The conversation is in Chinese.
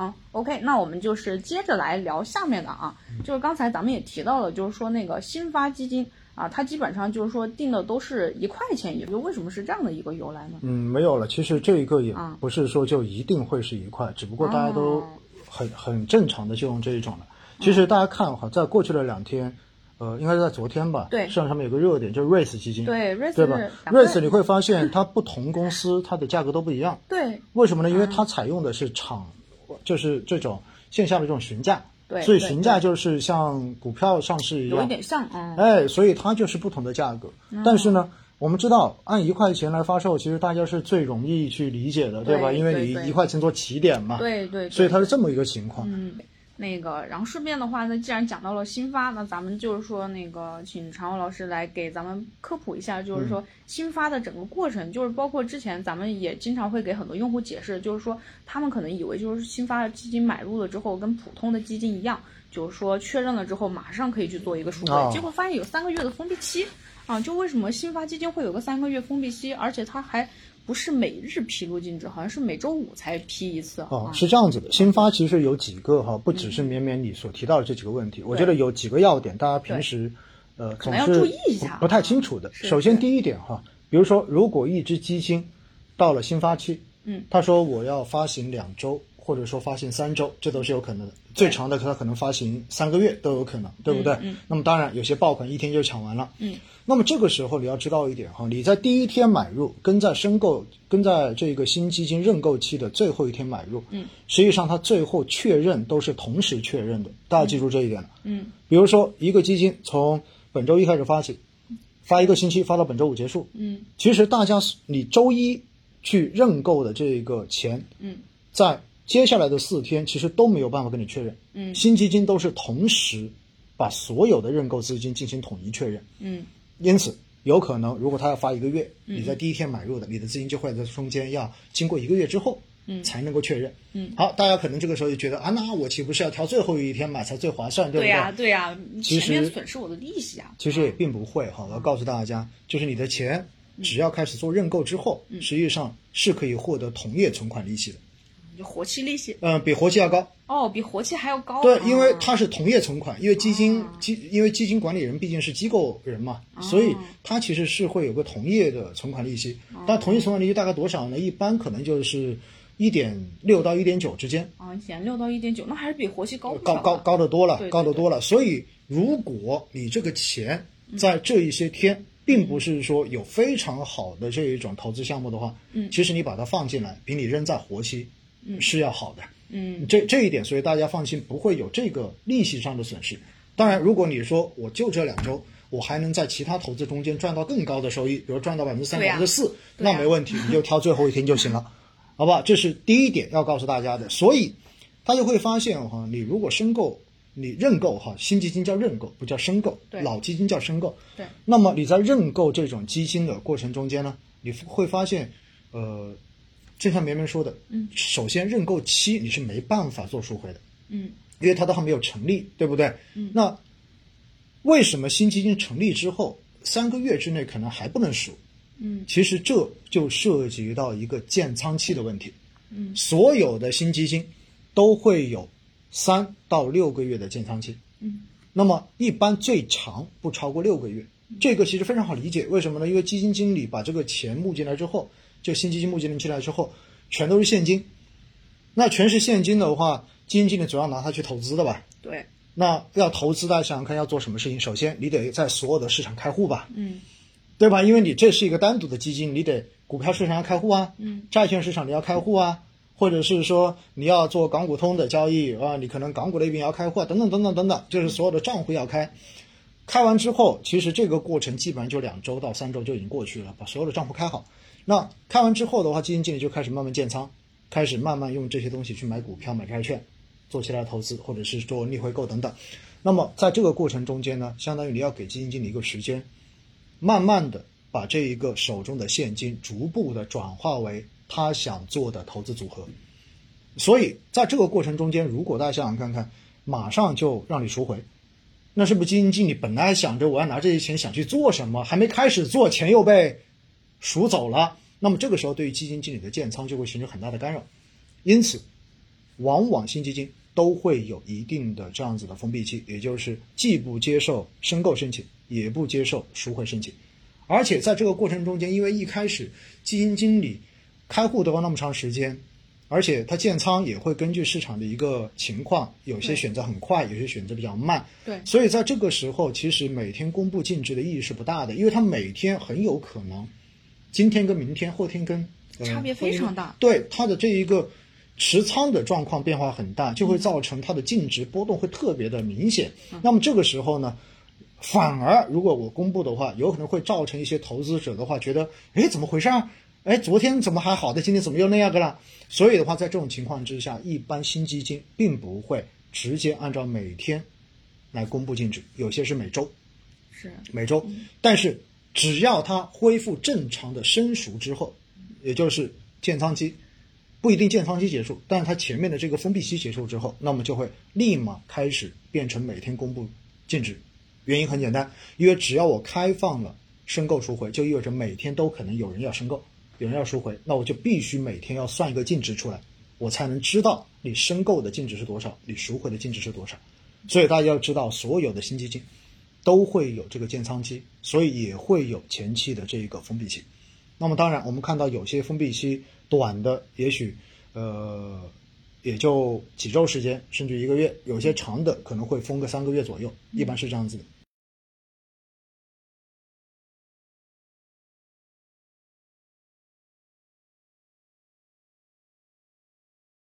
啊，OK，那我们就是接着来聊下面的啊，就是刚才咱们也提到了，就是说那个新发基金啊，它基本上就是说定的都是一块钱一个，为什么是这样的一个由来呢？嗯，没有了。其实这一个也啊不是说就一定会是一块，只不过大家都哦很很正常的就用这一种了。其实大家看哈，在过去的两天，呃，应该是在昨天吧，对市场上面有个热点，就是 REITs 基金，对，REITs 对吧是两个？REITs 你会发现它不同公司它的价格都不一样，对为什么呢？因为它采用的是场，就是这种线下的这种询价，对对所以询价就是像股票上市一样，有一点像，嗯，哎，所以它就是不同的价格。但是呢，我们知道按一块钱来发售，其实大家是最容易去理解的，对吧？因为你一块钱做起点嘛，对对，对所以它是这么一个情况。嗯，那个，然后顺便的话呢，既然讲到了新发，那咱们就是说那个，请常务老师来给咱们科普一下，就是说新发的整个过程，就是包括之前咱们也经常会给很多用户解释，就是说他们可能以为就是新发的基金买入了之后，跟普通的基金一样，就是说确认了之后马上可以去做一个赎回，哦结果发现有三个月的封闭期啊，就为什么新发基金会有个三个月封闭期，而且它还。不是每日披露净值，好像是每周五才批一次哦啊，。是这样子的，新发其实有几个哈，不只是绵绵你所提到的这几个问题，我觉得有几个要点，大家平时呃总是能要注意一下不不太清楚的。首先第一点哈，比如说如果一只基金到了新发期，嗯，他说我要发行两周，或者说发行三周，这都是有可能的。最长的它可能发行三个月都有可能，对不对？嗯那么当然有些爆款一天就抢完了。嗯。那么这个时候你要知道一点哈，你在第一天买入，跟在申购，跟在这个新基金认购期的最后一天买入，嗯，实际上它最后确认都是同时确认的，大家记住这一点了。嗯比如说一个基金从本周一开始发起，发一个星期，发到本周五结束，嗯其实大家你周一去认购的这个钱，嗯在接下来的四天其实都没有办法跟你确认，嗯。新基金都是同时把所有的认购资金进行统一确认，嗯。因此有可能如果他要发一个月，你在第一天买入的，你的资金就会在中间要经过一个月之后，嗯。才能够确认。嗯，好，大家可能这个时候就觉得啊，那我岂不是要挑最后一天买才最划算，对不对？呀、对呀、其实损失我的利息啊。其实也并不会哈，我要告诉大家，就是你的钱只要开始做认购之后，实际上是可以获得同业存款利息的，就活期利息嗯、比活期要高。哦，比活期还要高。对啊，因为它是同业存款，因为基金基因为基金管理人毕竟是机构人嘛，所以它其实是会有个同业的存款利息。但同业存款利息大概多少呢？一般可能就是一点六到一点九之间。啊，一点六到一点九，那还是比活期高不高高高的多了对，对高的多了。所以，如果你这个钱在这一些天，并不是说有非常好的这一种投资项目的话，嗯其实你把它放进来，比你扔在活期，是要好的。嗯这这一点，所以大家放心，不会有这个利息上的损失。当然，如果你说我就这两周，我还能在其他投资中间赚到更高的收益，比如赚到百分之三、百分之四，那没问题，你就挑最后一天就行了，好不好？这是第一点要告诉大家的。所以，大家会发现哈，你如果申购，你认购哈，新基金叫认购，不叫申购，对老基金叫申购。对，那么你在认购这种基金的过程中间呢，你会发现，呃，正像绵绵说的，嗯，首先认购期你是没办法做赎回的，嗯因为它都还没有成立，对不对？嗯那为什么新基金成立之后三个月之内可能还不能赎？嗯其实这就涉及到一个建仓期的问题。嗯所有的新基金都会有三到六个月的建仓期。嗯那么一般最长不超过六个月，这个其实非常好理解。为什么呢？因为基金经理把这个钱募进来之后，就新基金募进来之后，全都是现金。那全是现金的话，基金经理总要拿它去投资的吧？对，那要投资，大家想想看要做什么事情？首先，你得在所有的市场开户吧，嗯对吧？因为你这是一个单独的基金，你得股票市场要开户啊，嗯债券市场你要开户啊，或者是说你要做港股通的交易啊，你可能港股那边也要开户啊，等等等等等等，就是所有的账户要开。开完之后，其实这个过程基本上就两周到三周就已经过去了，把所有的账户开好。那开完之后的话，基金经理就开始慢慢建仓，开始慢慢用这些东西去买股票、买债券，做其他投资，或者是做逆回购等等。那么在这个过程中间呢，相当于你要给基金经理一个时间，慢慢的把这一个手中的现金逐步的转化为他想做的投资组合。所以在这个过程中间，如果大家想想看看，马上就让你赎回，那是不是基金经理本来想着我要拿这些钱想去做什么，还没开始做，钱又被赎走了？那么这个时候对于基金经理的建仓就会形成很大的干扰。因此，往往新基金都会有一定的这样子的封闭期，也就是既不接受申购申请，也不接受赎回申请。而且在这个过程中间，因为一开始基金经理开户都要那么长时间，而且他建仓也会根据市场的一个情况，有些选择很快，有些选择比较慢。对，所以在这个时候，其实每天公布净值的意义是不大的，因为他每天很有可能今天跟明天，后天跟、呃、差别非常大。对它的这一个持仓的状况变化很大，就会造成它的净值波动会特别的明显。那么这个时候呢？反而，如果我公布的话，有可能会造成一些投资者的话觉得，哎，怎么回事儿？哎，昨天怎么还好的，今天怎么又那样个了？所以的话，在这种情况之下，一般新基金并不会直接按照每天来公布净值，有些是每周，是每周。但是只要它恢复正常的申赎之后，也就是建仓期不一定建仓期结束，但是它前面的这个封闭期结束之后，那么就会立马开始变成每天公布净值。原因很简单，因为只要我开放了申购赎回，就意味着每天都可能有人要申购，有人要赎回，那我就必须每天要算一个净值出来，我才能知道你申购的净值是多少，你赎回的净值是多少。所以大家要知道，所有的新基金都会有这个建仓期，所以也会有前期的这一个封闭期。那么当然，我们看到有些封闭期短的，也许呃也就几周时间，甚至一个月；有些长的可能会封个三个月左右，一般是这样子的。